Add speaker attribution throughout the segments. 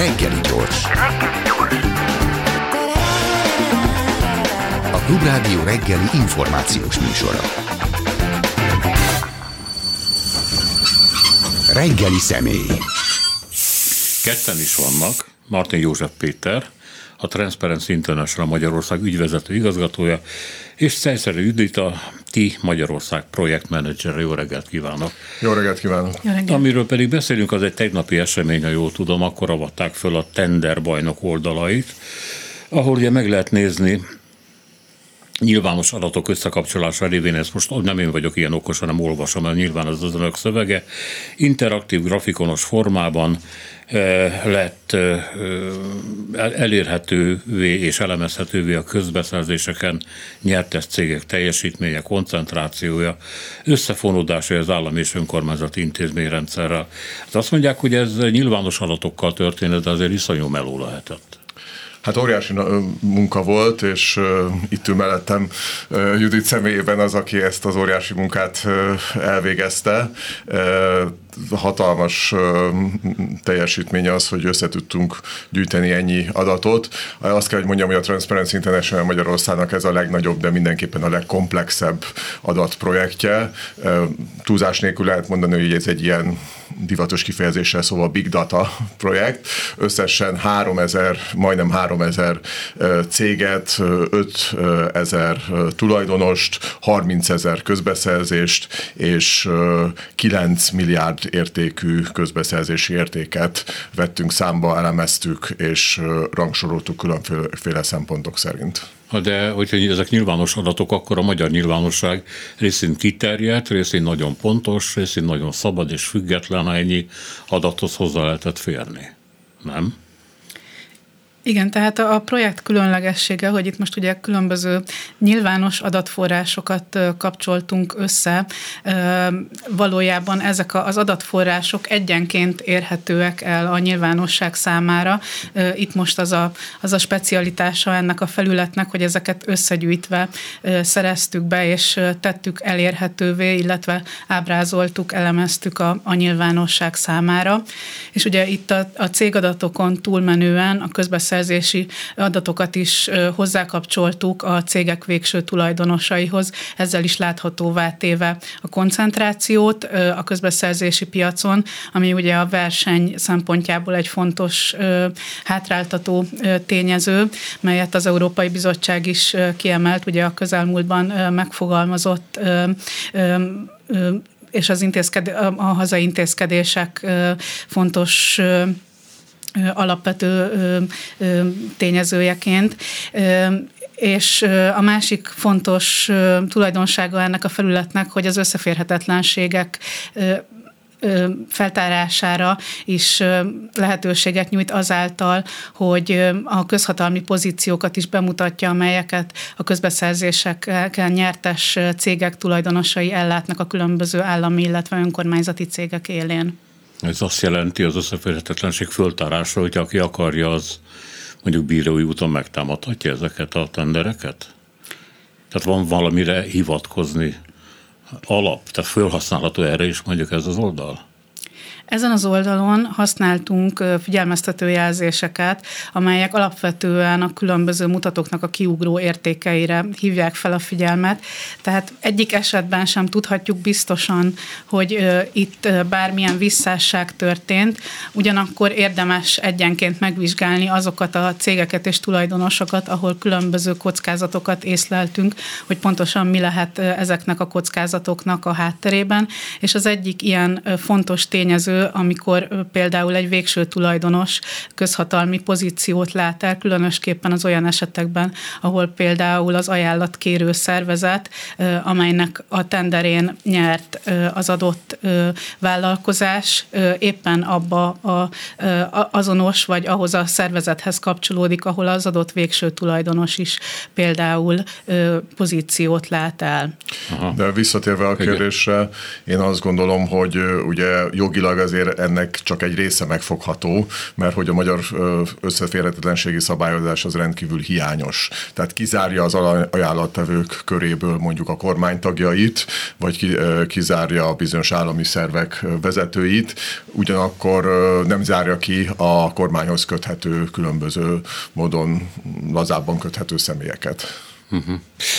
Speaker 1: Reggeli gyors. A Klubrádió reggeli információs műsora. Reggeli személy.
Speaker 2: Ketten is vannak, Martin József Péter, a Transparency International Magyarország ügyvezető igazgatója, és Szejszerű Judit, a ti Magyarország projektmenedzser. Jó reggelt kívánok!
Speaker 3: Jó reggelt kívánok! Jó reggelt.
Speaker 2: Amiről pedig beszélünk, az egy tegnapi esemény, ha jól tudom, akkor avatták föl a Tender bajnok oldalait, ahol ugye meg lehet nézni nyilvános adatok összekapcsolása révén, ezt most nem én vagyok ilyen okos, hanem olvasom, mert nyilván ez az önök szövege, interaktív grafikonos formában lett eh, elérhetővé és elemezhetővé a közbeszerzéseken nyertes cégek teljesítménye, koncentrációja, összefonódása az állam és önkormányzati intézményrendszerrel. Hát azt mondják, hogy ez nyilvános adatokkal történt, de azért iszonyú meló lehetett.
Speaker 3: Hát óriási munka volt, és uh, itt ül mellettem Judit személyében az, aki ezt az óriási munkát uh, elvégezte. Hatalmas teljesítmény az, hogy összetudtunk gyűjteni ennyi adatot. Azt kell, hogy mondjam, hogy a Transparency International Magyarországnak ez a legnagyobb, de mindenképpen a legkomplexebb adatprojektje. Túlzás nélkül lehet mondani, hogy ez egy ilyen divatos kifejezéssel szóval Big Data projekt. Összesen 3000, majdnem 3000 céget, 5000 tulajdonost, 30 ezer közbeszerzést és 9 milliárd értékű közbeszerzési értéket vettünk számba, elemeztük és rangsoroltuk különféle szempontok szerint.
Speaker 2: De hogyha ezek nyilvános adatok, akkor a magyar nyilvánosság részén kiterjedt, részén nagyon pontos, részén nagyon szabad és független, ha ennyi adathoz hozzá lehetett férni. Nem?
Speaker 4: Igen, tehát a projekt különlegessége, hogy itt most ugye különböző nyilvános adatforrásokat kapcsoltunk össze, valójában ezek az adatforrások egyenként érhetőek el a nyilvánosság számára. Itt most az a, az a specialitása ennek a felületnek, hogy ezeket összegyűjtve szereztük be, és tettük elérhetővé, illetve ábrázoltuk, elemeztük a, a nyilvánosság számára. És ugye itt a, a cégadatokon túlmenően a közbeszél közbeszerzési adatokat is hozzákapcsoltuk a cégek végső tulajdonosaihoz, ezzel is láthatóvá téve a koncentrációt a közbeszerzési piacon, ami ugye a verseny szempontjából egy fontos hátráltató tényező, melyet az Európai Bizottság is kiemelt, ugye a közelmúltban megfogalmazott és az intézked, a hazai intézkedések fontos alapvető tényezőjeként. És a másik fontos tulajdonsága ennek a felületnek, hogy az összeférhetetlenségek feltárására is lehetőséget nyújt azáltal, hogy a közhatalmi pozíciókat is bemutatja, amelyeket a közbeszerzésekkel nyertes cégek tulajdonosai ellátnak a különböző állami, illetve önkormányzati cégek élén.
Speaker 2: Ez azt jelenti az összeférhetetlenség föltárása, hogy aki akarja, az mondjuk bírói úton megtámadhatja ezeket a tendereket? Tehát van valamire hivatkozni alap, tehát felhasználható erre is mondjuk ez az oldal?
Speaker 4: Ezen az oldalon használtunk figyelmeztető jelzéseket, amelyek alapvetően a különböző mutatóknak a kiugró értékeire hívják fel a figyelmet. Tehát egyik esetben sem tudhatjuk biztosan, hogy itt bármilyen visszásság történt, ugyanakkor érdemes egyenként megvizsgálni azokat a cégeket és tulajdonosokat, ahol különböző kockázatokat észleltünk, hogy pontosan mi lehet ezeknek a kockázatoknak a hátterében, és az egyik ilyen fontos tényező amikor például egy végső tulajdonos közhatalmi pozíciót lát el, különösképpen az olyan esetekben, ahol például az ajánlatkérő szervezet, amelynek a tenderén nyert az adott vállalkozás, éppen abba a, azonos, vagy ahhoz a szervezethez kapcsolódik, ahol az adott végső tulajdonos is például pozíciót lát el.
Speaker 3: Aha. De visszatérve a kérdésre, én azt gondolom, hogy ugye jogilag ez azért ennek csak egy része megfogható, mert hogy a magyar összeférhetetlenségi szabályozás az rendkívül hiányos. Tehát kizárja az ajánlattevők köréből mondjuk a kormánytagjait, vagy kizárja a bizonyos állami szervek vezetőit, ugyanakkor nem zárja ki a kormányhoz köthető, különböző módon lazábban köthető személyeket.
Speaker 2: Uh-huh.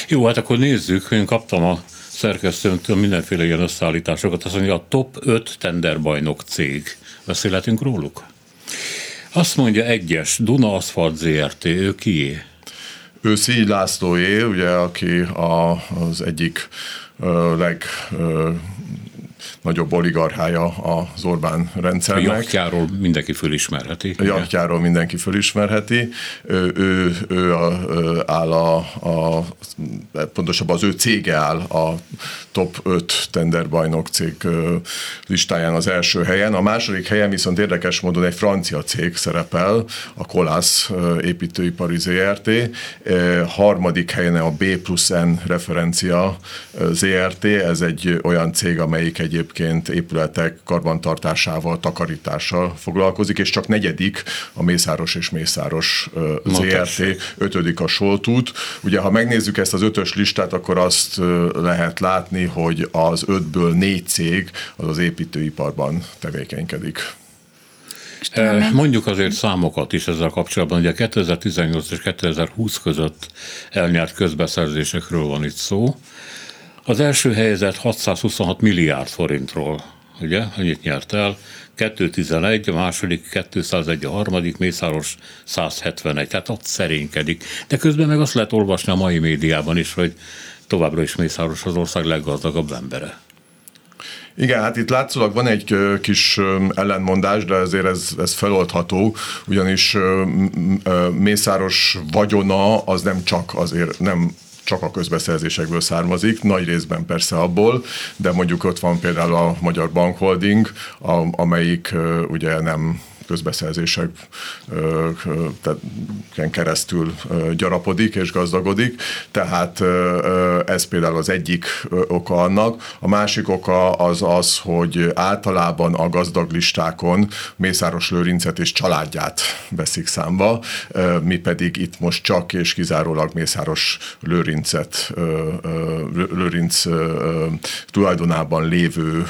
Speaker 2: Jó, hát akkor nézzük, én kaptam a szerkesztőnktől mindenféle ilyen összeállításokat, azt mondja, a top 5 tenderbajnok cég. Beszélhetünk róluk? Azt mondja egyes, Duna Asfalt ZRT, ő kié?
Speaker 3: Ő Szígy Lászlóé, ugye, aki a, az egyik leg nagyobb oligarchája az Orbán rendszernek.
Speaker 2: A jachtjáról mindenki fölismerheti.
Speaker 3: A jachtjáról mindenki fölismerheti. Ő, ő, ő a, áll a, a, pontosabban az ő cége áll a top 5 tenderbajnok cég listáján az első helyen. A második helyen viszont érdekes módon egy francia cég szerepel, a Colas építőipari ZRT. Harmadik helyen a B plusz N referencia ZRT, ez egy olyan cég, amelyik egyébként egyébként épületek karbantartásával, takarítással foglalkozik, és csak negyedik a Mészáros és Mészáros ZRT, ötödik a Soltút. Ugye, ha megnézzük ezt az ötös listát, akkor azt lehet látni, hogy az ötből négy cég az az építőiparban tevékenykedik.
Speaker 2: Mondjuk azért számokat is ezzel kapcsolatban. Ugye 2018 és 2020 között elnyert közbeszerzésekről van itt szó. Az első helyzet 626 milliárd forintról, ugye, annyit nyert el, 211, a második 201, a harmadik Mészáros 171, tehát ott szerénykedik. De közben meg azt lehet olvasni a mai médiában is, hogy továbbra is Mészáros az ország leggazdagabb embere.
Speaker 3: Igen, hát itt látszólag van egy kis ellenmondás, de ezért ez, ez feloldható, ugyanis Mészáros vagyona az nem csak azért nem csak a közbeszerzésekből származik, nagy részben persze abból, de mondjuk ott van például a Magyar Bankholding, amelyik ugye nem közbeszerzéseken keresztül gyarapodik és gazdagodik, tehát ez például az egyik oka annak. A másik oka az az, hogy általában a gazdag listákon Mészáros Lőrincet és családját veszik számba, mi pedig itt most csak és kizárólag Mészáros Lőrincet, Lőrinc tulajdonában lévő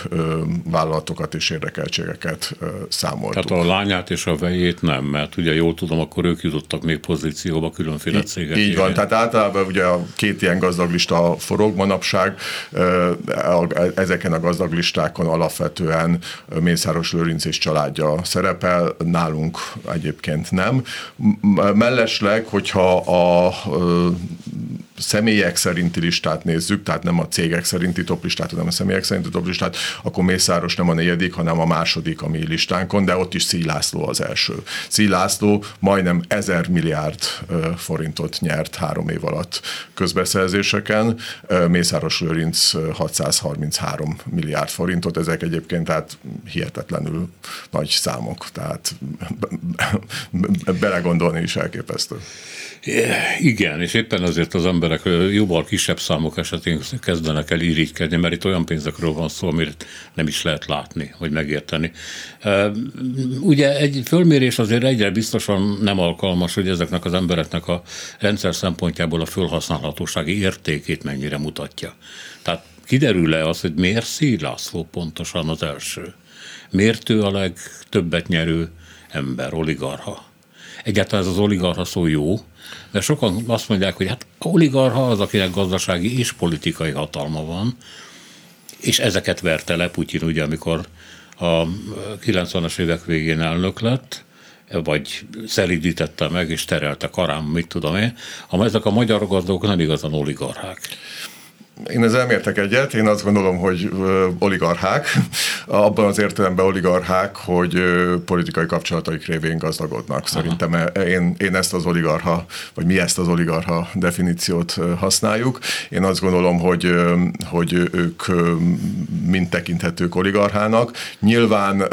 Speaker 3: vállalatokat és érdekeltségeket számoltuk.
Speaker 2: Tehát a lányát és a vejét nem, mert ugye jól tudom, akkor ők jutottak még pozícióba különféle cégek.
Speaker 3: Így van, tehát általában ugye a két ilyen gazdaglista forog manapság, ezeken a gazdaglistákon alapvetően Mészáros Lőrinc és családja szerepel, nálunk egyébként nem. Mellesleg, hogyha a személyek szerinti listát nézzük, tehát nem a cégek szerinti toplistát, hanem a személyek szerinti toplistát, akkor Mészáros nem a negyedik, hanem a második a mi listánkon, de ott is Szíj László az első. Szíj László majdnem ezer milliárd forintot nyert három év alatt közbeszerzéseken, Mészáros Lőrinc 633 milliárd forintot, ezek egyébként tehát hihetetlenül nagy számok, tehát belegondolni is elképesztő.
Speaker 2: Igen, és éppen azért az emberek jóval kisebb számok esetén kezdenek el irigykedni, mert itt olyan pénzekről van szó, amit nem is lehet látni, vagy megérteni. Ugye egy fölmérés azért egyre biztosan nem alkalmas, hogy ezeknek az embereknek a rendszer szempontjából a fölhasználhatósági értékét mennyire mutatja. Tehát kiderül-e az, hogy miért Szíj László pontosan az első? Miért ő a legtöbbet nyerő ember, oligarha? Egyáltalán ez az oligarha szó jó, de sokan azt mondják, hogy hát oligarha az, akinek gazdasági és politikai hatalma van, és ezeket verte le Putyin, ugye, amikor a 90-as évek végén elnök lett, vagy szelidítette meg, és terelte karám, mit tudom én, ha ezek a magyar gazdagok nem igazán oligarchák.
Speaker 3: Én ezzel értek egyet, én azt gondolom, hogy oligarchák, abban az értelemben oligarchák, hogy politikai kapcsolataik révén gazdagodnak. Szerintem én, én ezt az oligarha, vagy mi ezt az oligarha definíciót használjuk. Én azt gondolom, hogy, hogy ők mind tekinthetők oligarchának. Nyilván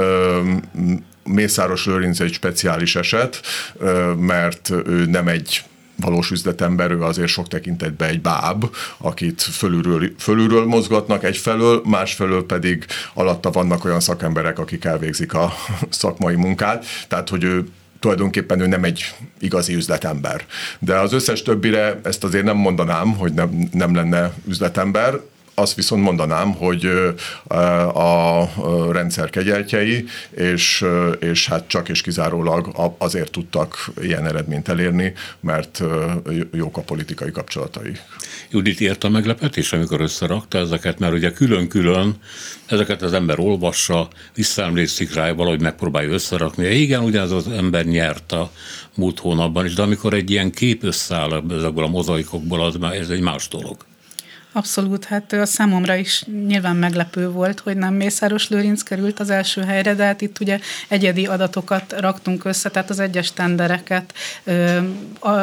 Speaker 3: Mészáros Lőrinc egy speciális eset, mert ő nem egy valós üzletember, ő azért sok tekintetben egy báb, akit fölülről, fölülről mozgatnak egyfelől, másfelől pedig alatta vannak olyan szakemberek, akik elvégzik a szakmai munkát, tehát hogy ő tulajdonképpen ő nem egy igazi üzletember. De az összes többire ezt azért nem mondanám, hogy nem, nem lenne üzletember, azt viszont mondanám, hogy a rendszer kegyeltjei, és, és hát csak és kizárólag azért tudtak ilyen eredményt elérni, mert jók a politikai kapcsolatai.
Speaker 2: Judit ért a meglepetés, amikor összerakta ezeket, mert ugye külön-külön ezeket az ember olvassa, visszaemlékszik rá, valahogy megpróbálja összerakni. Igen, ugyanaz az ember nyert a múlt hónapban is, de amikor egy ilyen kép összeáll ezekből a mozaikokból, az már ez egy más dolog.
Speaker 4: Abszolút, hát a számomra is nyilván meglepő volt, hogy nem Mészáros Lőrinc került az első helyre, de hát itt ugye egyedi adatokat raktunk össze, tehát az egyes tendereket ö,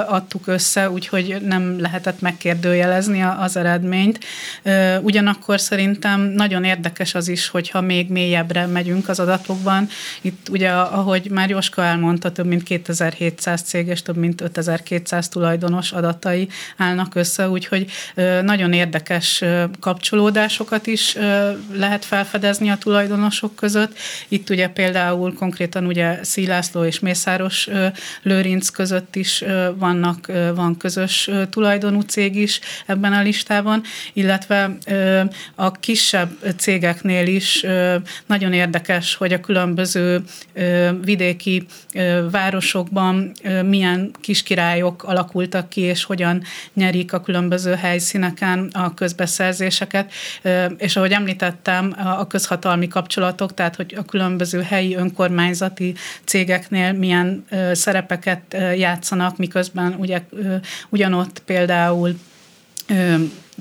Speaker 4: adtuk össze, úgyhogy nem lehetett megkérdőjelezni az eredményt. Ö, ugyanakkor szerintem nagyon érdekes az is, hogyha még mélyebbre megyünk az adatokban. Itt ugye, ahogy már Jóska elmondta, több mint 2700 cég és több mint 5200 tulajdonos adatai állnak össze, úgyhogy ö, nagyon érdekes érdekes kapcsolódásokat is lehet felfedezni a tulajdonosok között. Itt ugye például konkrétan ugye Szilászló és Mészáros Lőrinc között is vannak, van közös tulajdonú cég is ebben a listában, illetve a kisebb cégeknél is nagyon érdekes, hogy a különböző vidéki városokban milyen kiskirályok alakultak ki, és hogyan nyerik a különböző helyszíneken a közbeszerzéseket, és ahogy említettem, a közhatalmi kapcsolatok, tehát hogy a különböző helyi önkormányzati cégeknél milyen szerepeket játszanak, miközben ugye ugyanott például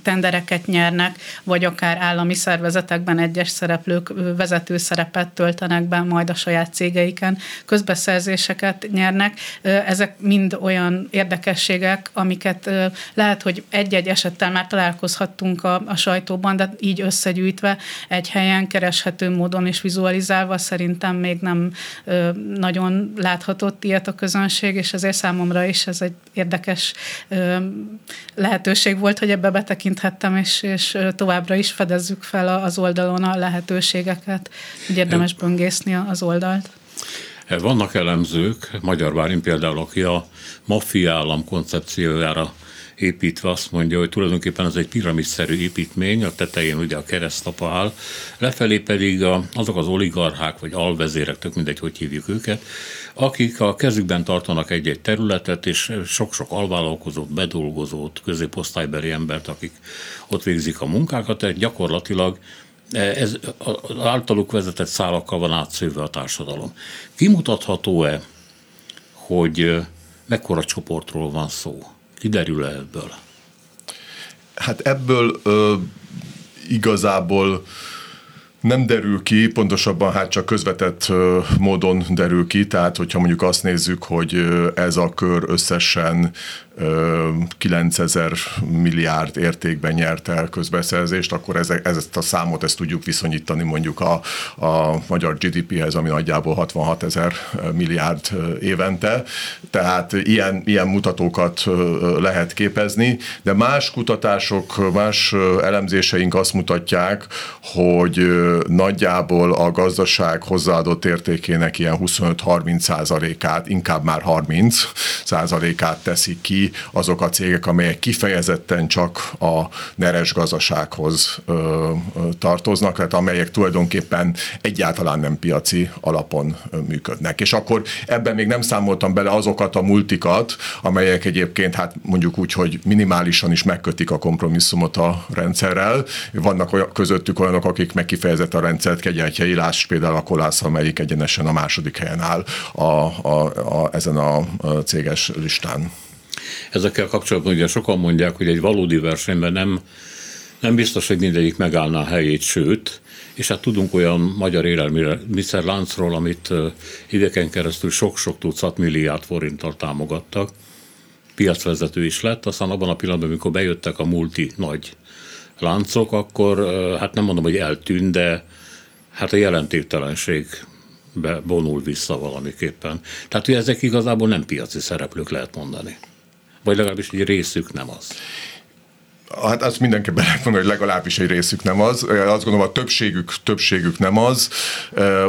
Speaker 4: tendereket nyernek, vagy akár állami szervezetekben egyes szereplők vezető szerepet töltenek be majd a saját cégeiken, közbeszerzéseket nyernek. Ezek mind olyan érdekességek, amiket lehet, hogy egy-egy esettel már találkozhattunk a, a sajtóban, de így összegyűjtve egy helyen kereshető módon és vizualizálva szerintem még nem nagyon láthatott ilyet a közönség, és ezért számomra is ez egy érdekes lehetőség volt, hogy ebbe betekinteni tekinthettem, és, és továbbra is fedezzük fel az oldalon a lehetőségeket, hogy érdemes böngészni az oldalt.
Speaker 2: Vannak elemzők, Magyar Bárin például, aki a maffia állam koncepciójára építve azt mondja, hogy tulajdonképpen ez egy piramisszerű építmény, a tetején ugye a keresztapa áll, lefelé pedig a, azok az oligarchák vagy alvezérek, tök mindegy, hogy hívjuk őket, akik a kezükben tartanak egy-egy területet, és sok-sok alvállalkozót, bedolgozót, középosztálybeli embert, akik ott végzik a munkákat, tehát gyakorlatilag ez az általuk vezetett szálakkal van átszőve a társadalom. Kimutatható-e, hogy mekkora csoportról van szó? Kiderül-e ebből?
Speaker 3: Hát ebből ö, igazából nem derül ki, pontosabban hát csak közvetett módon derül ki, tehát hogyha mondjuk azt nézzük, hogy ez a kör összesen 9000 milliárd értékben nyert el közbeszerzést, akkor ezek, ezt a számot ezt tudjuk viszonyítani mondjuk a, a magyar GDP-hez, ami nagyjából 66 ezer milliárd évente. Tehát ilyen, ilyen mutatókat lehet képezni, de más kutatások, más elemzéseink azt mutatják, hogy nagyjából a gazdaság hozzáadott értékének ilyen 25-30 százalékát, inkább már 30 százalékát teszik ki azok a cégek, amelyek kifejezetten csak a neres gazdasághoz tartoznak, tehát amelyek tulajdonképpen egyáltalán nem piaci alapon működnek. És akkor ebben még nem számoltam bele azokat a multikat, amelyek egyébként hát mondjuk úgy, hogy minimálisan is megkötik a kompromisszumot a rendszerrel. Vannak olyan, közöttük olyanok, akik meg kifejezett a rendszert kegyeltjei, láss például a Kolász, amelyik egyenesen a második helyen áll a, a, a, ezen a céges listán.
Speaker 2: Ezekkel kapcsolatban ugye sokan mondják, hogy egy valódi versenyben nem, nem biztos, hogy mindegyik megállná a helyét, sőt, és hát tudunk olyan magyar élelmiszerláncról, amit éveken keresztül sok-sok tucat milliárd forinttal támogattak, piacvezető is lett, aztán abban a pillanatban, amikor bejöttek a multi nagy láncok, akkor hát nem mondom, hogy eltűnt, de hát a jelentéktelenség vonul vissza valamiképpen. Tehát, hogy ezek igazából nem piaci szereplők lehet mondani. Vagy legalábbis egy részük nem az.
Speaker 3: Hát azt mindenképpen lehet mondani, hogy legalábbis egy részük nem az. Azt gondolom, a többségük, többségük nem az.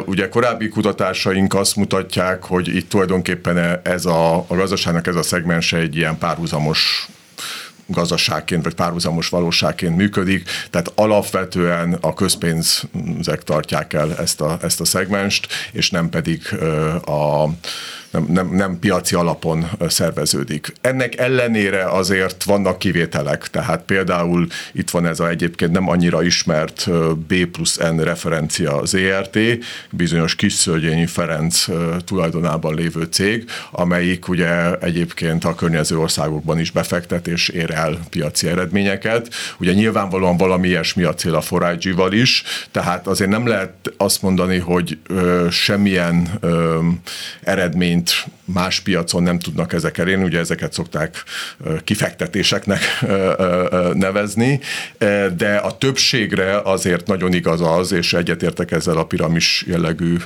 Speaker 3: Ugye korábbi kutatásaink azt mutatják, hogy itt tulajdonképpen ez a, a gazdaságnak ez a szegmense egy ilyen párhuzamos gazdaságként vagy párhuzamos valóságként működik, tehát alapvetően a közpénzek tartják el ezt a, ezt a szegmenst, és nem pedig a nem, nem, nem piaci alapon szerveződik. Ennek ellenére azért vannak kivételek, tehát például itt van ez a egyébként nem annyira ismert B plusz N referencia ZRT, bizonyos Kisszörgyényi Ferenc tulajdonában lévő cég, amelyik ugye egyébként a környező országokban is befektet és ér el piaci eredményeket. Ugye nyilvánvalóan valami ilyesmi a cél a Forage-val is, tehát azért nem lehet azt mondani, hogy ö, semmilyen ö, eredményt mint más piacon nem tudnak ezek elérni, ugye ezeket szokták kifektetéseknek nevezni, de a többségre azért nagyon igaz az, és egyetértek ezzel a piramis jellegű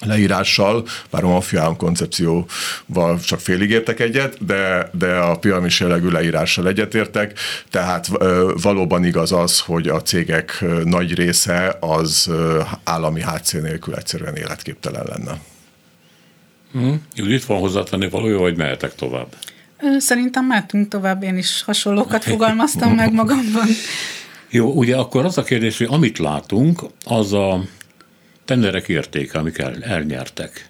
Speaker 3: leírással, bár a maffia koncepcióval csak félig értek egyet, de, de a piramis jellegű leírással egyetértek, tehát valóban igaz az, hogy a cégek nagy része az állami hátszél nélkül egyszerűen életképtelen lenne.
Speaker 2: Judit, van hozzátenni valója, vagy mehetek tovább?
Speaker 4: Szerintem mehetünk tovább, én is hasonlókat fogalmaztam meg magamban.
Speaker 2: Jó, ugye akkor az a kérdés, hogy amit látunk, az a tenderek értéke, amik el, elnyertek.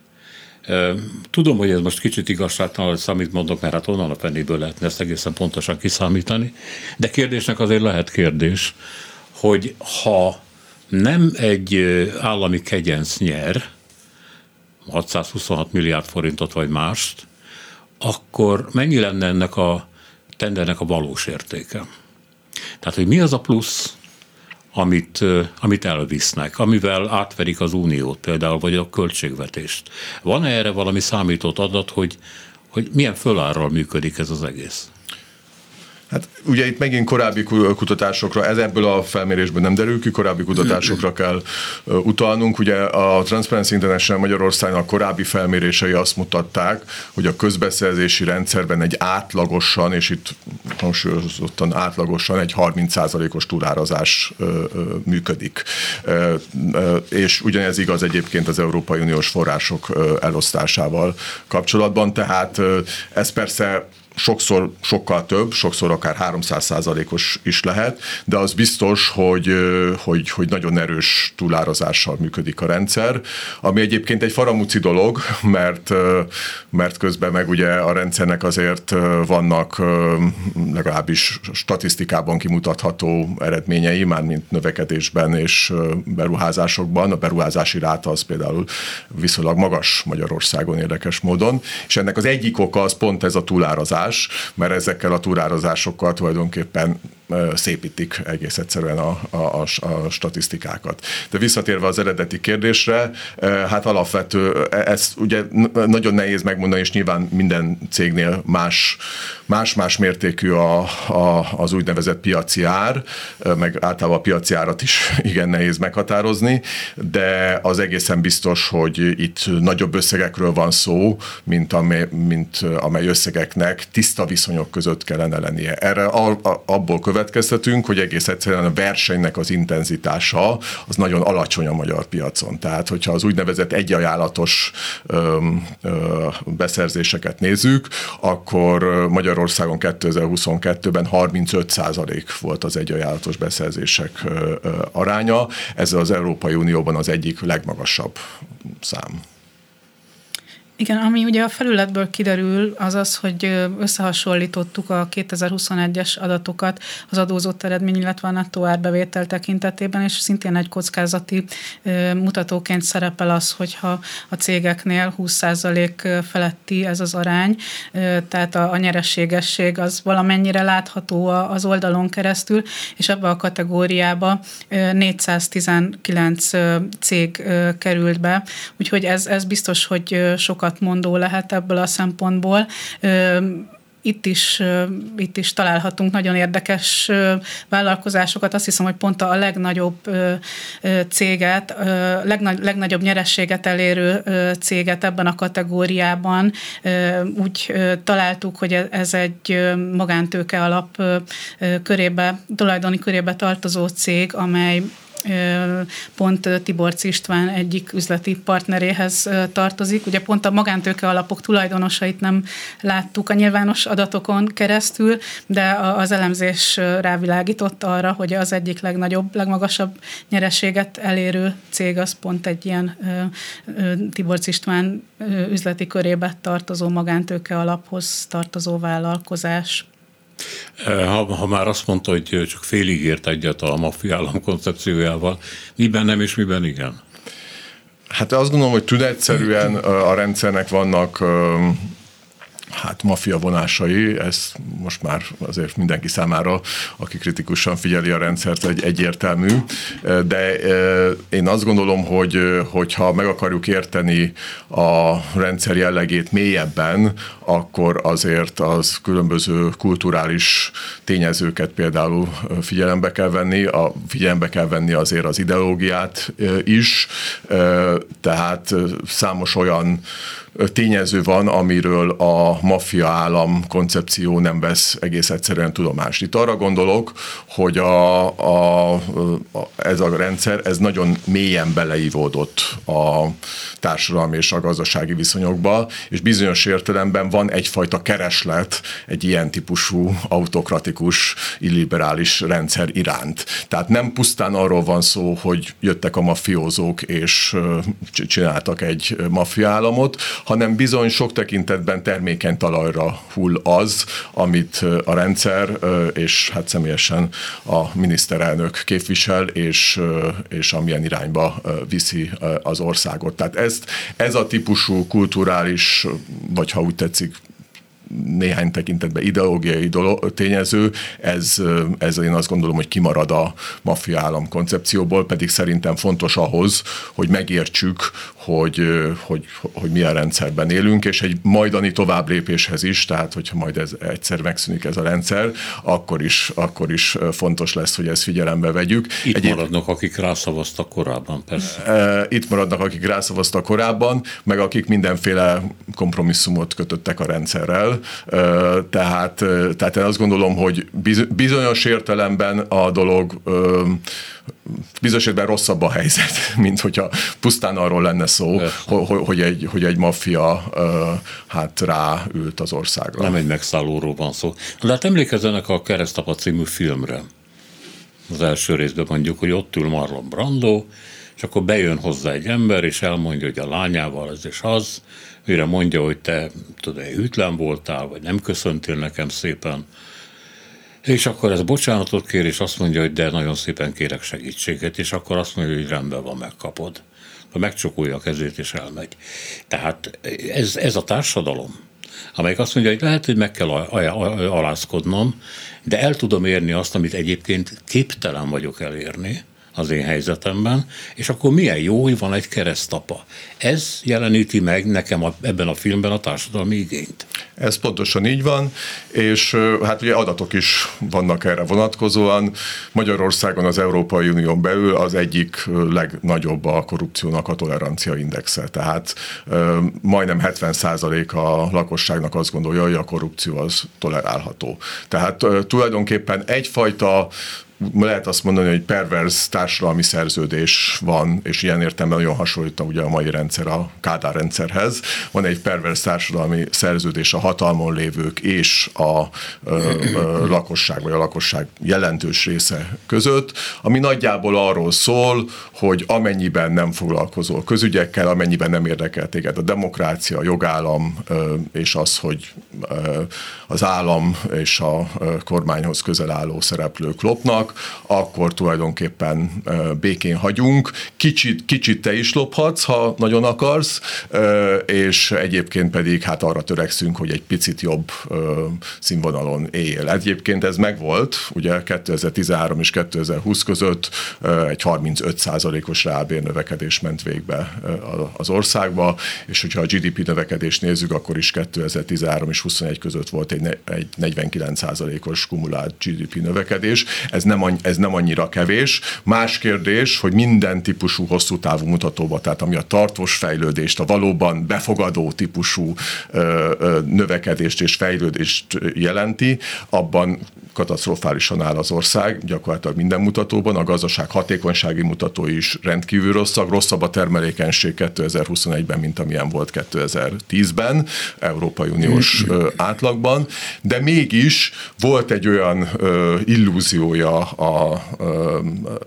Speaker 2: Tudom, hogy ez most kicsit igazságtalan amit mondok, mert hát onnan a fenéből lehetne ezt egészen pontosan kiszámítani, de kérdésnek azért lehet kérdés, hogy ha nem egy állami kegyenc nyer, 626 milliárd forintot vagy mást, akkor mennyi lenne ennek a tendernek a valós értéke? Tehát, hogy mi az a plusz, amit, amit elvisznek, amivel átverik az uniót például, vagy a költségvetést. Van-e erre valami számított adat, hogy, hogy milyen fölárral működik ez az egész?
Speaker 3: Hát ugye itt megint korábbi kutatásokra, ez ebből a felmérésből nem derül ki, korábbi kutatásokra kell utalnunk. Ugye a Transparency International Magyarországnak korábbi felmérései azt mutatták, hogy a közbeszerzési rendszerben egy átlagosan, és itt hangsúlyozottan átlagosan egy 30%-os túlárazás működik. És ugyanez igaz egyébként az Európai Uniós források elosztásával kapcsolatban, tehát ez persze sokszor sokkal több, sokszor akár 300 százalékos is lehet, de az biztos, hogy, hogy, hogy nagyon erős túlárazással működik a rendszer, ami egyébként egy faramúci dolog, mert, mert közben meg ugye a rendszernek azért vannak legalábbis statisztikában kimutatható eredményei, már mint növekedésben és beruházásokban. A beruházási ráta az például viszonylag magas Magyarországon érdekes módon, és ennek az egyik oka az pont ez a túlárazás, túlározás, mert ezekkel a túlározásokkal tulajdonképpen szépítik egész egyszerűen a, a, a, a statisztikákat. De visszatérve az eredeti kérdésre, hát alapvető, ez ugye nagyon nehéz megmondani, és nyilván minden cégnél más, más-más mértékű a, a, az úgynevezett piaci ár, meg általában a piaci árat is igen nehéz meghatározni, de az egészen biztos, hogy itt nagyobb összegekről van szó, mint amely, mint amely összegeknek tiszta viszonyok között kellene lennie. Erre abból következtetünk, hogy egész egyszerűen a versenynek az intenzitása az nagyon alacsony a magyar piacon. Tehát, hogyha az úgynevezett egyajánlatos beszerzéseket nézzük, akkor Magyarországon 2022-ben 35% volt az egyajánlatos beszerzések aránya. Ez az Európai Unióban az egyik legmagasabb szám.
Speaker 4: Igen, ami ugye a felületből kiderül, az az, hogy összehasonlítottuk a 2021-es adatokat az adózott eredmény, illetve a nettó árbevétel tekintetében, és szintén egy kockázati mutatóként szerepel az, hogyha a cégeknél 20% feletti ez az arány, tehát a, a nyerességesség az valamennyire látható az oldalon keresztül, és ebbe a kategóriába 419 cég került be, úgyhogy ez, ez biztos, hogy sokat sokat mondó lehet ebből a szempontból itt is, itt is találhatunk nagyon érdekes vállalkozásokat. Azt hiszem, hogy pont a legnagyobb céget, legnagy, legnagyobb nyerességet elérő céget ebben a kategóriában úgy találtuk, hogy ez egy magántőke alap körébe, tulajdoni körébe tartozó cég, amely pont Tibor István egyik üzleti partneréhez tartozik. Ugye pont a magántőke alapok tulajdonosait nem láttuk a nyilvános adatokon keresztül, de az elemzés rávilágított arra, hogy az egyik legnagyobb, legmagasabb nyereséget elérő cég az pont egy ilyen Tibor István üzleti körébe tartozó magántőke alaphoz tartozó vállalkozás.
Speaker 2: Ha, ha már azt mondta, hogy csak félig ért egyet a maffia állam koncepciójával, miben nem és miben igen?
Speaker 3: Hát azt gondolom, hogy tünetszerűen a rendszernek vannak hát maffia vonásai, ez most már azért mindenki számára, aki kritikusan figyeli a rendszert, egy egyértelmű, de én azt gondolom, hogy hogyha meg akarjuk érteni a rendszer jellegét mélyebben, akkor azért az különböző kulturális tényezőket például figyelembe kell venni, a, figyelembe kell venni azért az ideológiát is, tehát számos olyan tényező van, amiről a maffia állam koncepció nem vesz egész egyszerűen tudomást. Itt arra gondolok, hogy a, a, a, ez a rendszer, ez nagyon mélyen beleívódott a társadalmi és a gazdasági viszonyokba, és bizonyos értelemben van egyfajta kereslet egy ilyen típusú autokratikus, illiberális rendszer iránt. Tehát nem pusztán arról van szó, hogy jöttek a mafiózók és csináltak egy államot, hanem bizony sok tekintetben termékeny talajra hull az, amit a rendszer és hát személyesen a miniszterelnök képvisel, és, és amilyen irányba viszi az országot. Tehát ezt, ez a típusú kulturális, vagy ha úgy tetszik, néhány tekintetben ideológiai tényező, ez, ez én azt gondolom, hogy kimarad a maffia állam koncepcióból, pedig szerintem fontos ahhoz, hogy megértsük, hogy, hogy, hogy milyen rendszerben élünk, és egy majdani tovább lépéshez is, tehát hogyha majd ez egyszer megszűnik ez a rendszer, akkor is, akkor is fontos lesz, hogy ezt figyelembe vegyük.
Speaker 2: Itt Egyéb... maradnak, akik rászavaztak korábban,
Speaker 3: persze. Itt maradnak, akik rászavaztak korábban, meg akik mindenféle kompromisszumot kötöttek a rendszerrel, tehát, tehát én azt gondolom, hogy bizonyos értelemben a dolog bizonyos értelemben rosszabb a helyzet, mint hogyha pusztán arról lenne szó, hogy egy, hogy egy maffia hát ráült az országra.
Speaker 2: Nem egy megszállóról van szó. De hát emlékezzenek a Keresztapa című filmre. Az első részben mondjuk, hogy ott ül Marlon Brando, és akkor bejön hozzá egy ember, és elmondja, hogy a lányával ez és az, mire mondja, hogy te tudod, hűtlen voltál, vagy nem köszöntél nekem szépen, és akkor ez bocsánatot kér, és azt mondja, hogy de nagyon szépen kérek segítséget, és akkor azt mondja, hogy rendben van, megkapod. Ha megcsokolja a kezét, és elmegy. Tehát ez, ez a társadalom, amelyik azt mondja, hogy lehet, hogy meg kell alázkodnom, de el tudom érni azt, amit egyébként képtelen vagyok elérni, az én helyzetemben, és akkor milyen jó, hogy van egy keresztapa. Ez jeleníti meg nekem a, ebben a filmben a társadalmi igényt.
Speaker 3: Ez pontosan így van, és hát ugye adatok is vannak erre vonatkozóan. Magyarországon az Európai Unión belül az egyik legnagyobb a korrupciónak a tolerancia indexe. Tehát majdnem 70% a lakosságnak azt gondolja, hogy a korrupció az tolerálható. Tehát tulajdonképpen egyfajta lehet azt mondani, hogy perverz társadalmi szerződés van, és ilyen értelemben nagyon hasonlít ugye a mai rendszer a Kádár rendszerhez. Van egy perverz társadalmi szerződés a hatalmon lévők és a ö, ö, lakosság, vagy a lakosság jelentős része között, ami nagyjából arról szól, hogy amennyiben nem foglalkozol közügyekkel, amennyiben nem érdekel téged a demokrácia, a jogállam, ö, és az, hogy ö, az állam és a kormányhoz közel álló szereplők lopnak, vannak, akkor tulajdonképpen békén hagyunk. Kicsit, kicsit te is lophatsz, ha nagyon akarsz, és egyébként pedig hát arra törekszünk, hogy egy picit jobb színvonalon éljél. Egyébként ez megvolt, ugye 2013 és 2020 között egy 35% os reálbérnövekedés ment végbe az országba, és hogyha a GDP növekedést nézzük, akkor is 2013 és 21 között volt egy, egy 49% os kumulált GDP növekedés. Ez nem, ez nem annyira kevés. Más kérdés, hogy minden típusú hosszú távú mutatóba, tehát ami a tartós fejlődést, a valóban befogadó típusú ö, ö, növekedést és fejlődést jelenti, abban katasztrofálisan áll az ország, gyakorlatilag minden mutatóban, a gazdaság hatékonysági mutató is rendkívül rosszak, rosszabb a termelékenység 2021-ben, mint amilyen volt 2010-ben, Európai Uniós átlagban, de mégis volt egy olyan ö, illúziója a,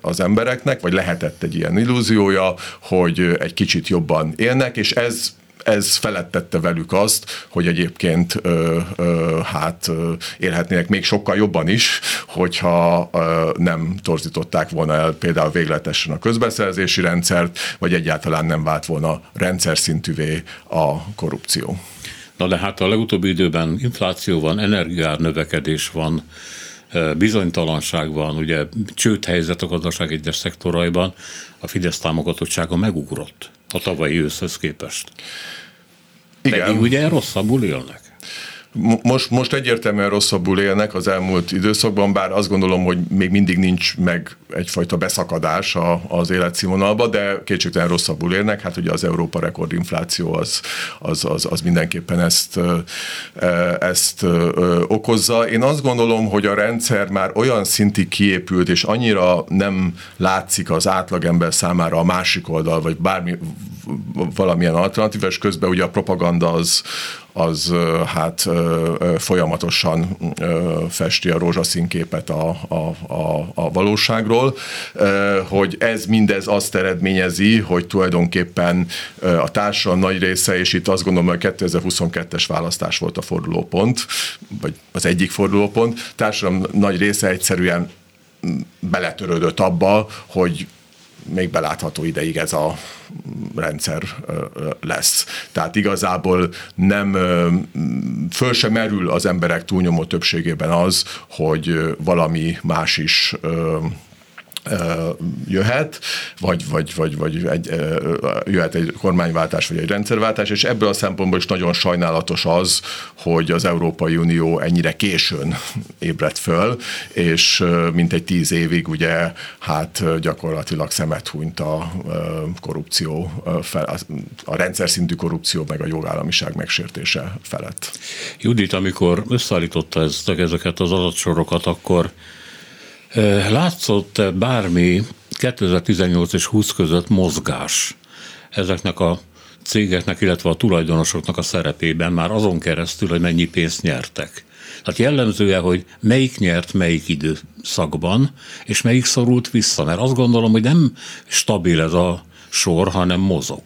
Speaker 3: az embereknek, vagy lehetett egy ilyen illúziója, hogy egy kicsit jobban élnek, és ez ez felettette velük azt, hogy egyébként ö, ö, hát ö, élhetnének még sokkal jobban is, hogyha ö, nem torzították volna el például végletesen a közbeszerzési rendszert, vagy egyáltalán nem vált volna rendszer szintűvé a korrupció.
Speaker 2: Na de hát a legutóbbi időben infláció van, energiár növekedés van, bizonytalanság van, ugye csődhelyzet a gazdaság egyes szektoraiban, a Fidesz támogatottsága megugrott a tavalyi őszhöz képest. Igen. Pedig ugye rosszabbul élnek
Speaker 3: most, most egyértelműen rosszabbul élnek az elmúlt időszakban, bár azt gondolom, hogy még mindig nincs meg egyfajta beszakadás a, az életszínvonalba, de kétségtelen rosszabbul élnek. Hát ugye az Európa rekordinfláció az, az, az, az mindenképpen ezt, ezt okozza. Én azt gondolom, hogy a rendszer már olyan szintig kiépült, és annyira nem látszik az átlagember számára a másik oldal, vagy bármi valamilyen alternatív, és közben ugye a propaganda az, az hát folyamatosan festi a rózsaszín képet a, a, a, a valóságról, hogy ez mindez azt eredményezi, hogy tulajdonképpen a társadalom nagy része, és itt azt gondolom, hogy 2022-es választás volt a fordulópont, vagy az egyik fordulópont, társadalom nagy része egyszerűen beletörődött abba, hogy még belátható ideig ez a rendszer lesz. Tehát igazából nem föl sem merül az emberek túlnyomó többségében az, hogy valami más is jöhet, vagy, vagy, vagy, vagy egy, jöhet egy kormányváltás, vagy egy rendszerváltás, és ebből a szempontból is nagyon sajnálatos az, hogy az Európai Unió ennyire későn ébredt föl, és mint egy tíz évig ugye hát gyakorlatilag szemet hunyt a korrupció, a rendszer szintű korrupció, meg a jogállamiság megsértése felett.
Speaker 2: Judit, amikor összeállította ezeket az adatsorokat, akkor Látszott bármi 2018 és 20 között mozgás ezeknek a cégeknek, illetve a tulajdonosoknak a szerepében már azon keresztül, hogy mennyi pénzt nyertek. Tehát jellemzője, hogy melyik nyert melyik időszakban, és melyik szorult vissza, mert azt gondolom, hogy nem stabil ez a sor, hanem mozog.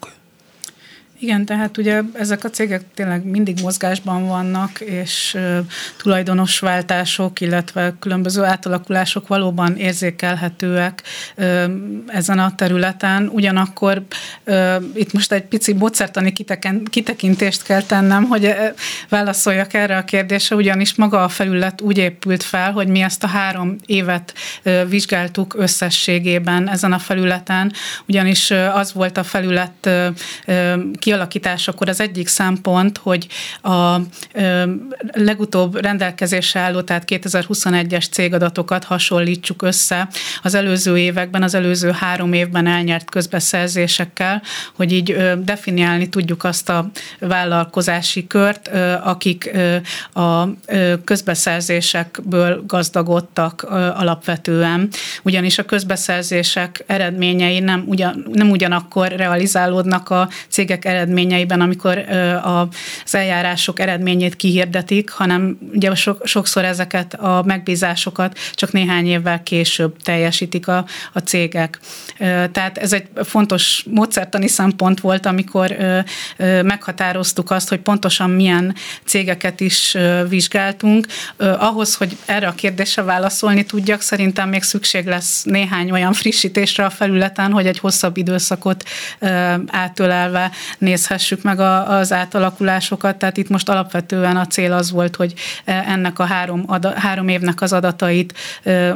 Speaker 4: Igen, tehát ugye ezek a cégek tényleg mindig mozgásban vannak, és tulajdonosváltások, illetve különböző átalakulások valóban érzékelhetőek ezen a területen. Ugyanakkor itt most egy pici mozertani kitekintést kell tennem, hogy válaszoljak erre a kérdésre, ugyanis maga a felület úgy épült fel, hogy mi ezt a három évet vizsgáltuk összességében ezen a felületen, ugyanis az volt a felület ki kialakításakor az egyik szempont, hogy a legutóbb rendelkezésre álló, tehát 2021-es cégadatokat hasonlítsuk össze az előző években, az előző három évben elnyert közbeszerzésekkel, hogy így definiálni tudjuk azt a vállalkozási kört, akik a közbeszerzésekből gazdagodtak alapvetően, ugyanis a közbeszerzések eredményei nem, ugyan, nem ugyanakkor realizálódnak a cégek eredményeiben, amikor az eljárások eredményét kihirdetik, hanem ugye sokszor ezeket a megbízásokat csak néhány évvel később teljesítik a, a cégek. Tehát ez egy fontos módszertani szempont volt, amikor meghatároztuk azt, hogy pontosan milyen cégeket is vizsgáltunk. Ahhoz, hogy erre a kérdésre válaszolni tudjak, szerintem még szükség lesz néhány olyan frissítésre a felületen, hogy egy hosszabb időszakot átölelve nézhessük meg az átalakulásokat. Tehát itt most alapvetően a cél az volt, hogy ennek a három, három évnek az adatait,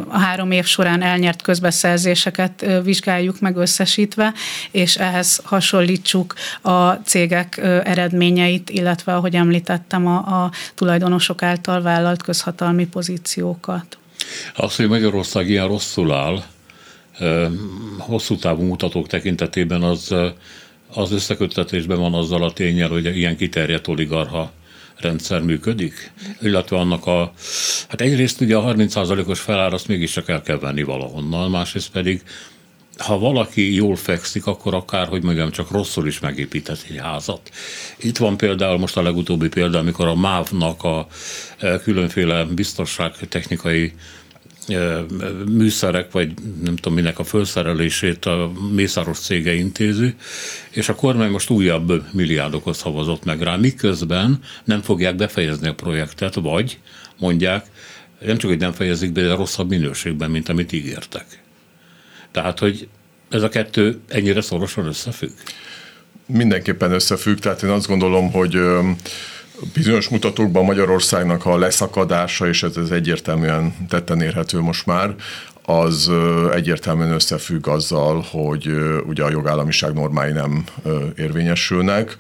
Speaker 4: a három év során elnyert közbeszerzéseket vizsgáljuk meg összesítve, és ehhez hasonlítsuk a cégek eredményeit, illetve, ahogy említettem, a, a tulajdonosok által vállalt közhatalmi pozíciókat.
Speaker 2: Az, hogy Magyarország ilyen rosszul áll, hosszú távú mutatók tekintetében az, az összeköttetésben van azzal a tényel, hogy ilyen kiterjedt oligarha rendszer működik, illetve annak a, hát egyrészt ugye a 30%-os felár azt mégiscsak el kell venni valahonnan, másrészt pedig ha valaki jól fekszik, akkor akár, hogy mondjam, csak rosszul is megépített egy házat. Itt van például most a legutóbbi példa, amikor a MÁV-nak a különféle biztonságtechnikai műszerek, vagy nem tudom minek a felszerelését a Mészáros cége intézi, és a kormány most újabb milliárdokat szavazott meg rá, miközben nem fogják befejezni a projektet, vagy mondják, nem csak, hogy nem fejezik be, de rosszabb minőségben, mint amit ígértek. Tehát, hogy ez a kettő ennyire szorosan összefügg?
Speaker 3: Mindenképpen összefügg, tehát én azt gondolom, hogy bizonyos mutatókban Magyarországnak a leszakadása, és ez, ez egyértelműen tetten érhető most már, az egyértelműen összefügg azzal, hogy ugye a jogállamiság normái nem érvényesülnek,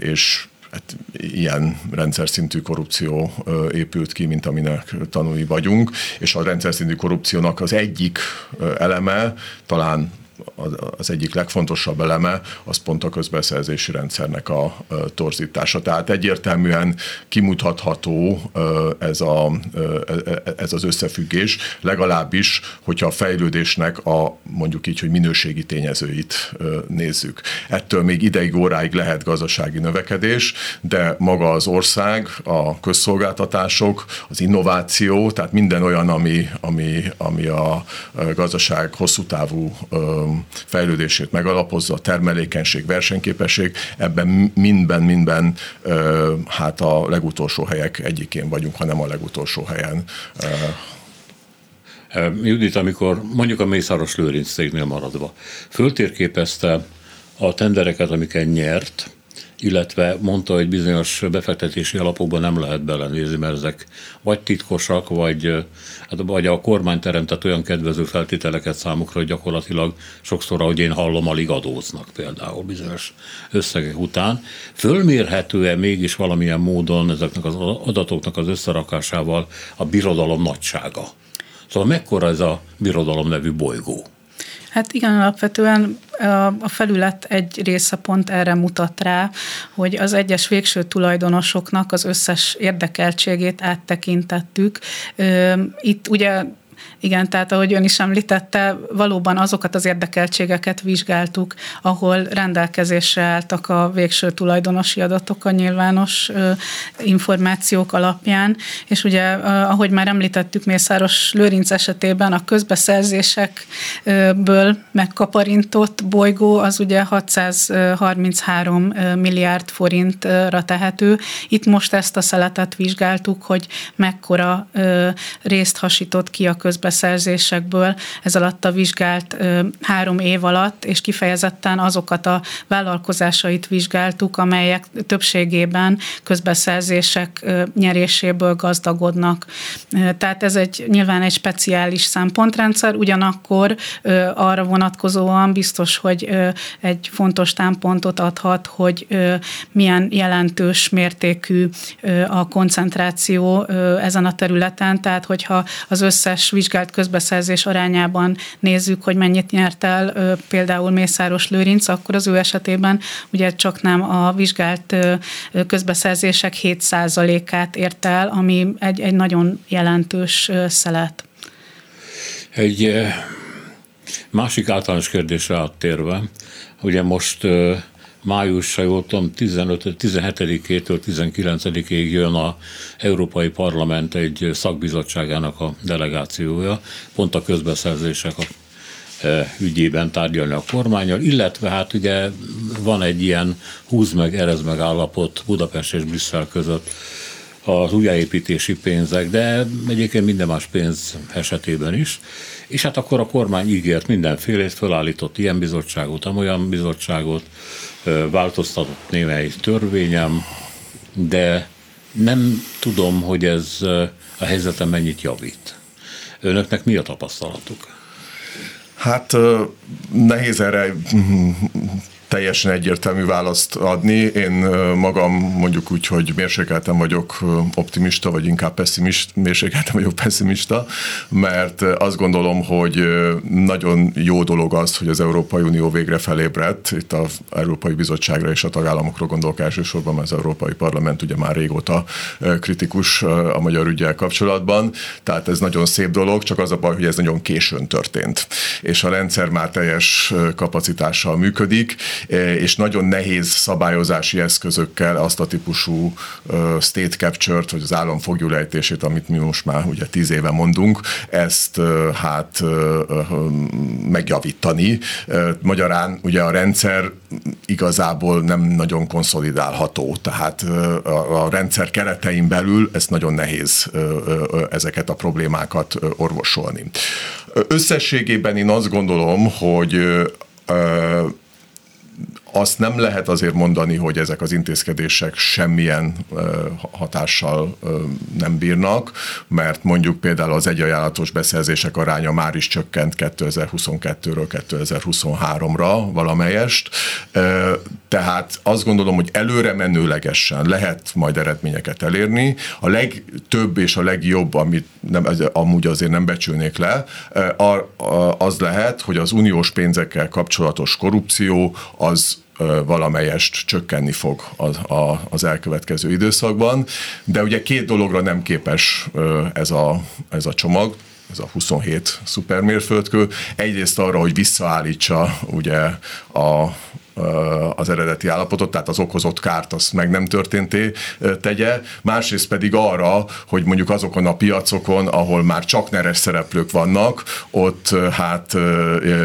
Speaker 3: és hát ilyen rendszer szintű korrupció épült ki, mint aminek tanúi vagyunk, és a rendszer szintű korrupciónak az egyik eleme talán az egyik legfontosabb eleme, az pont a közbeszerzési rendszernek a torzítása. Tehát egyértelműen kimutatható ez, a, ez az összefüggés, legalábbis, hogyha a fejlődésnek a mondjuk így, hogy minőségi tényezőit nézzük. Ettől még ideig óráig lehet gazdasági növekedés, de maga az ország, a közszolgáltatások, az innováció, tehát minden olyan, ami, ami, ami a gazdaság hosszú távú fejlődését megalapozza, a termelékenység, versenyképesség, ebben mindben, mindben hát a legutolsó helyek egyikén vagyunk, hanem a legutolsó helyen.
Speaker 2: Judit, amikor mondjuk a Mészáros Lőrinc cégnél maradva, föltérképezte a tendereket, amiket nyert, illetve mondta, hogy bizonyos befektetési alapokban nem lehet belenézni, mert ezek vagy titkosak, vagy, hát, vagy a kormány teremtett olyan kedvező feltételeket számukra, hogy gyakorlatilag sokszor, ahogy én hallom, alig adóznak például bizonyos összegek után. Fölmérhető-e mégis valamilyen módon ezeknek az adatoknak az összerakásával a birodalom nagysága? Szóval mekkora ez a birodalom nevű bolygó?
Speaker 4: Hát igen, alapvetően a felület egy része pont erre mutat rá, hogy az egyes végső tulajdonosoknak az összes érdekeltségét áttekintettük. Itt ugye igen, tehát ahogy ön is említette, valóban azokat az érdekeltségeket vizsgáltuk, ahol rendelkezésre álltak a végső tulajdonosi adatok a nyilvános információk alapján, és ugye, ahogy már említettük Mészáros Lőrinc esetében, a közbeszerzésekből megkaparintott bolygó az ugye 633 milliárd forintra tehető. Itt most ezt a szeletet vizsgáltuk, hogy mekkora részt hasított ki a közbeszerzésekből ez alatt a vizsgált három év alatt, és kifejezetten azokat a vállalkozásait vizsgáltuk, amelyek többségében közbeszerzések nyeréséből gazdagodnak. Tehát ez egy nyilván egy speciális szempontrendszer, ugyanakkor arra vonatkozóan biztos, hogy egy fontos támpontot adhat, hogy milyen jelentős mértékű a koncentráció ezen a területen, tehát hogyha az összes vizsgált közbeszerzés arányában nézzük, hogy mennyit nyert el például Mészáros Lőrinc, akkor az ő esetében ugye csak nem a vizsgált közbeszerzések 7%-át ért el, ami egy, egy nagyon jelentős szelet.
Speaker 2: Egy másik általános kérdésre áttérve, ugye most május, ha jól tudom, 15, 17-től 19-ig jön a Európai Parlament egy szakbizottságának a delegációja, pont a közbeszerzések a ügyében tárgyalni a kormányal, illetve hát ugye van egy ilyen húz meg, erez meg állapot Budapest és Brüsszel között az újjáépítési pénzek, de egyébként minden más pénz esetében is. És hát akkor a kormány ígért mindenfélét, felállított ilyen bizottságot, amolyan bizottságot, változtatott némely törvényem, de nem tudom, hogy ez a helyzetem mennyit javít. Önöknek mi a tapasztalatuk?
Speaker 3: Hát nehéz erre teljesen egyértelmű választ adni. Én magam mondjuk úgy, hogy mérsékeltem vagyok optimista, vagy inkább pessimista, mérsékeltem vagyok pessimista, mert azt gondolom, hogy nagyon jó dolog az, hogy az Európai Unió végre felébredt. Itt az Európai Bizottságra és a tagállamokra gondolok elsősorban, mert az Európai Parlament ugye már régóta kritikus a magyar ügyel kapcsolatban. Tehát ez nagyon szép dolog, csak az a baj, hogy ez nagyon későn történt. És a rendszer már teljes kapacitással működik, és nagyon nehéz szabályozási eszközökkel azt a típusú state capture-t, vagy az állam fogjulejtését, amit mi most már ugye tíz éve mondunk, ezt hát megjavítani. Magyarán ugye a rendszer igazából nem nagyon konszolidálható, tehát a rendszer keretein belül ez nagyon nehéz ezeket a problémákat orvosolni. Összességében én azt gondolom, hogy azt nem lehet azért mondani, hogy ezek az intézkedések semmilyen hatással nem bírnak, mert mondjuk például az egyajánlatos beszerzések aránya már is csökkent 2022-ről 2023-ra valamelyest, tehát azt gondolom, hogy előre menőlegesen lehet majd eredményeket elérni. A legtöbb és a legjobb, amit nem, amúgy azért nem becsülnék le, az lehet, hogy az uniós pénzekkel kapcsolatos korrupció az valamelyest csökkenni fog az, a, az elkövetkező időszakban, de ugye két dologra nem képes ez a, ez a csomag ez a 27 szupermérföldkő. Egyrészt arra, hogy visszaállítsa ugye a, az eredeti állapotot, tehát az okozott kárt azt meg nem történté tegye, másrészt pedig arra, hogy mondjuk azokon a piacokon, ahol már csak neres szereplők vannak, ott hát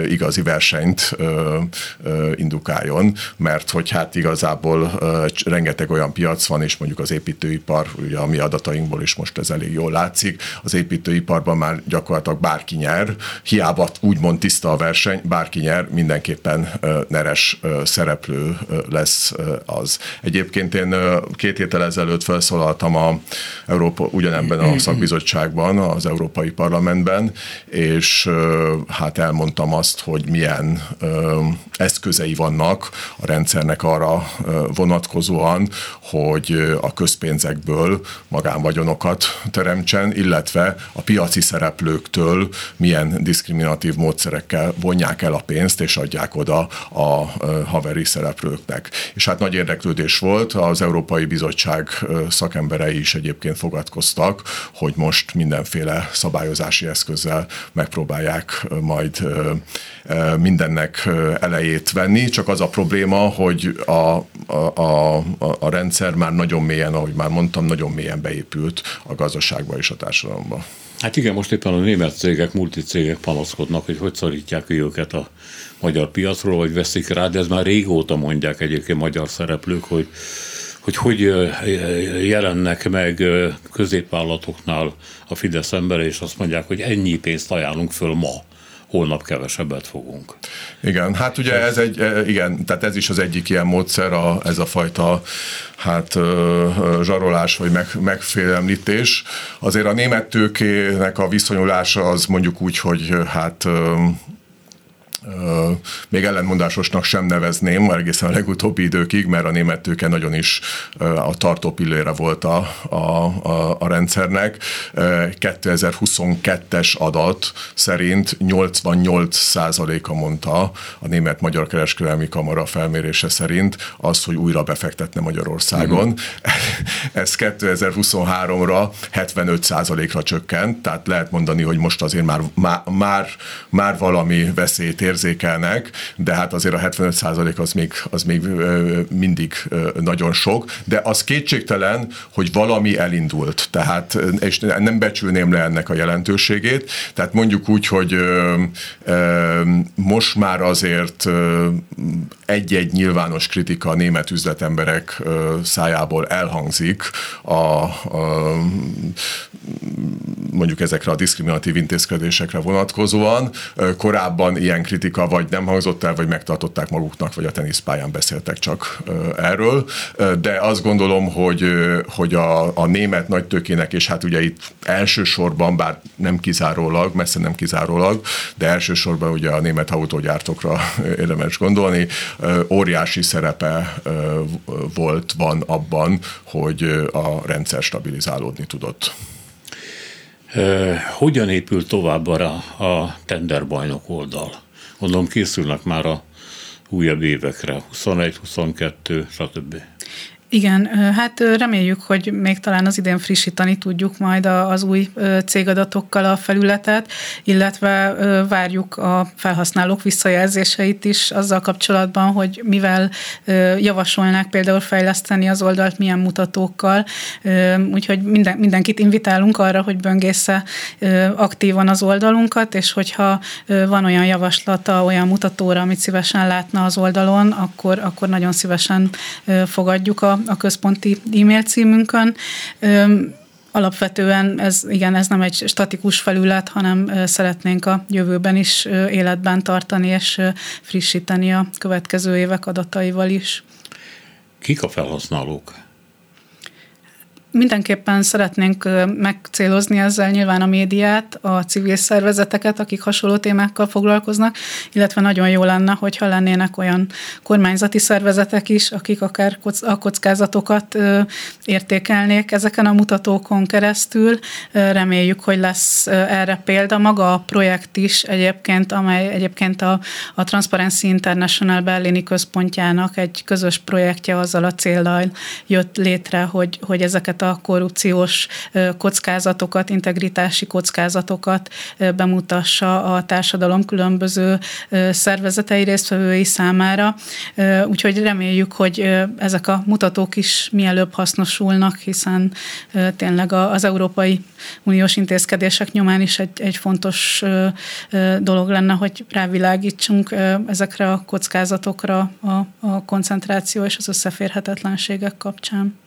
Speaker 3: igazi versenyt indukáljon, mert hogy hát igazából rengeteg olyan piac van, és mondjuk az építőipar, ugye a mi adatainkból is most ez elég jól látszik, az építőiparban már gyakorlatilag bárki nyer, hiába úgymond tiszta a verseny, bárki nyer, mindenképpen neres szereplő lesz az. Egyébként én két héttel ezelőtt felszólaltam a Európa, ugyanebben a szakbizottságban, az Európai Parlamentben, és hát elmondtam azt, hogy milyen eszközei vannak a rendszernek arra vonatkozóan, hogy a közpénzekből magánvagyonokat teremtsen, illetve a piaci szereplőktől milyen diszkriminatív módszerekkel vonják el a pénzt, és adják oda a haveri szereplőknek. És hát nagy érdeklődés volt, az Európai Bizottság szakemberei is egyébként fogadkoztak, hogy most mindenféle szabályozási eszközzel megpróbálják majd mindennek elejét venni, csak az a probléma, hogy a, a, a, a rendszer már nagyon mélyen, ahogy már mondtam, nagyon mélyen beépült a gazdaságba és a társadalomba.
Speaker 2: Hát igen, most éppen a német cégek, multicégek panaszkodnak, hogy hogy szorítják ki őket a magyar piacról, vagy veszik rá, de ez már régóta mondják egyébként magyar szereplők, hogy hogy hogy jelennek meg középvállatoknál a Fidesz embere, és azt mondják, hogy ennyi pénzt ajánlunk föl ma holnap kevesebbet fogunk.
Speaker 3: Igen, hát ugye ez egy, igen, tehát ez is az egyik ilyen módszer, a, ez a fajta hát zsarolás vagy meg, megfélemlítés. Azért a német tőkének a viszonyulása az mondjuk úgy, hogy hát még ellenmondásosnak sem nevezném, már egészen a legutóbbi időkig, mert a német tőke nagyon is a tartó pillére volt a, a, a, a rendszernek. 2022-es adat szerint 88 a mondta a Német-Magyar Kereskedelmi Kamara felmérése szerint az, hogy újra befektetne Magyarországon. Mm-hmm. Ez 2023-ra 75 ra csökkent, tehát lehet mondani, hogy most azért már, már, már, már valami veszélyt érzékelnek, de hát azért a 75 százalék az még, az még mindig nagyon sok, de az kétségtelen, hogy valami elindult, tehát és nem becsülném le ennek a jelentőségét, tehát mondjuk úgy, hogy most már azért egy-egy nyilvános kritika a német üzletemberek szájából elhangzik a, a mondjuk ezekre a diszkriminatív intézkedésekre vonatkozóan. Korábban ilyen kritika vagy nem hangzott el, vagy megtartották maguknak, vagy a teniszpályán beszéltek csak erről. De azt gondolom, hogy, hogy a, a német nagytőkének, és hát ugye itt elsősorban, bár nem kizárólag, messze nem kizárólag, de elsősorban ugye a német autógyártókra érdemes gondolni, óriási szerepe volt, van abban, hogy a rendszer stabilizálódni tudott.
Speaker 2: Hogyan épül tovább a, a tenderbajnok oldal? Gondolom készülnek már a újabb évekre, 21, 22, stb.
Speaker 4: Igen, hát reméljük, hogy még talán az idén frissítani tudjuk majd az új cégadatokkal a felületet, illetve várjuk a felhasználók visszajelzéseit is azzal kapcsolatban, hogy mivel javasolnák például fejleszteni az oldalt, milyen mutatókkal. Úgyhogy minden, mindenkit invitálunk arra, hogy böngésze aktívan az oldalunkat, és hogyha van olyan javaslata, olyan mutatóra, amit szívesen látna az oldalon, akkor, akkor nagyon szívesen fogadjuk a a, központi e-mail címünkön. Alapvetően ez, igen, ez nem egy statikus felület, hanem szeretnénk a jövőben is életben tartani és frissíteni a következő évek adataival is.
Speaker 2: Kik a felhasználók?
Speaker 4: Mindenképpen szeretnénk megcélozni ezzel nyilván a médiát, a civil szervezeteket, akik hasonló témákkal foglalkoznak, illetve nagyon jó lenne, hogyha lennének olyan kormányzati szervezetek is, akik akár a kockázatokat értékelnék ezeken a mutatókon keresztül. Reméljük, hogy lesz erre példa. Maga a projekt is egyébként, amely egyébként a, a Transparency International berlini központjának egy közös projektje azzal a célral jött létre, hogy, hogy ezeket ezeket a korrupciós kockázatokat, integritási kockázatokat bemutassa a társadalom különböző szervezetei résztvevői számára. Úgyhogy reméljük, hogy ezek a mutatók is mielőbb hasznosulnak, hiszen tényleg az Európai Uniós intézkedések nyomán is egy, egy fontos dolog lenne, hogy rávilágítsunk ezekre a kockázatokra a, a koncentráció és az összeférhetetlenségek kapcsán.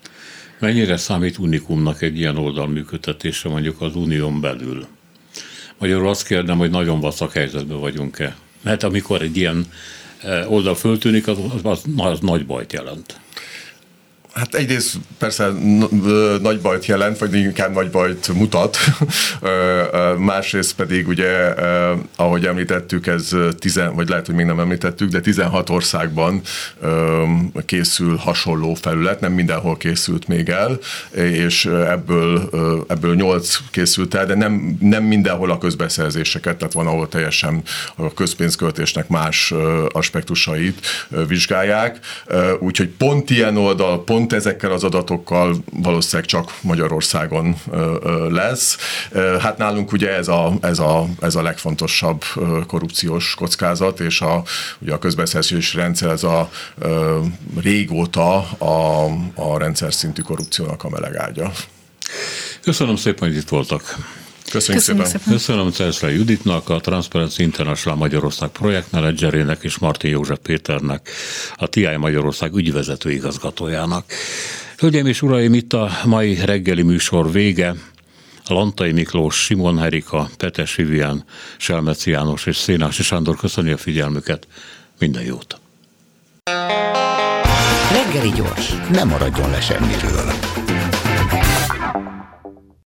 Speaker 2: Mennyire számít unikumnak egy ilyen oldal működtetése mondjuk az unión belül? Magyarul azt kérdem, hogy nagyon vaszak helyzetben vagyunk-e? Mert amikor egy ilyen eh, oldal föltűnik, az, az, az nagy bajt jelent.
Speaker 3: Hát egyrészt persze nagy bajt jelent, vagy inkább nagy bajt mutat, másrészt pedig ugye, ahogy említettük, ez tizen, vagy lehet, hogy még nem említettük, de 16 országban készül hasonló felület, nem mindenhol készült még el, és ebből, ebből 8 készült el, de nem, nem mindenhol a közbeszerzéseket, tehát van, ahol teljesen a közpénzköltésnek más aspektusait vizsgálják, úgyhogy pont ilyen oldal, pont pont ezekkel az adatokkal valószínűleg csak Magyarországon lesz. Hát nálunk ugye ez a, ez a, ez a legfontosabb korrupciós kockázat, és a, ugye a közbeszerzési rendszer ez a régóta a, a rendszer szintű korrupciónak a melegágya.
Speaker 2: Köszönöm szépen, hogy itt voltak.
Speaker 3: Köszönjük, Köszönjük szépen.
Speaker 2: szépen. Köszönöm Celszre Juditnak, a Transparency International Magyarország projektmenedzserének és Martin József Péternek, a TI Magyarország ügyvezető igazgatójának. Hölgyeim és uraim, itt a mai reggeli műsor vége. Lantai Miklós, Simon Herika, Petes Vivian, Selmeci János és Szénási Sándor köszöni a figyelmüket. Minden jót!
Speaker 1: Reggeli gyors, nem maradjon le semmiről.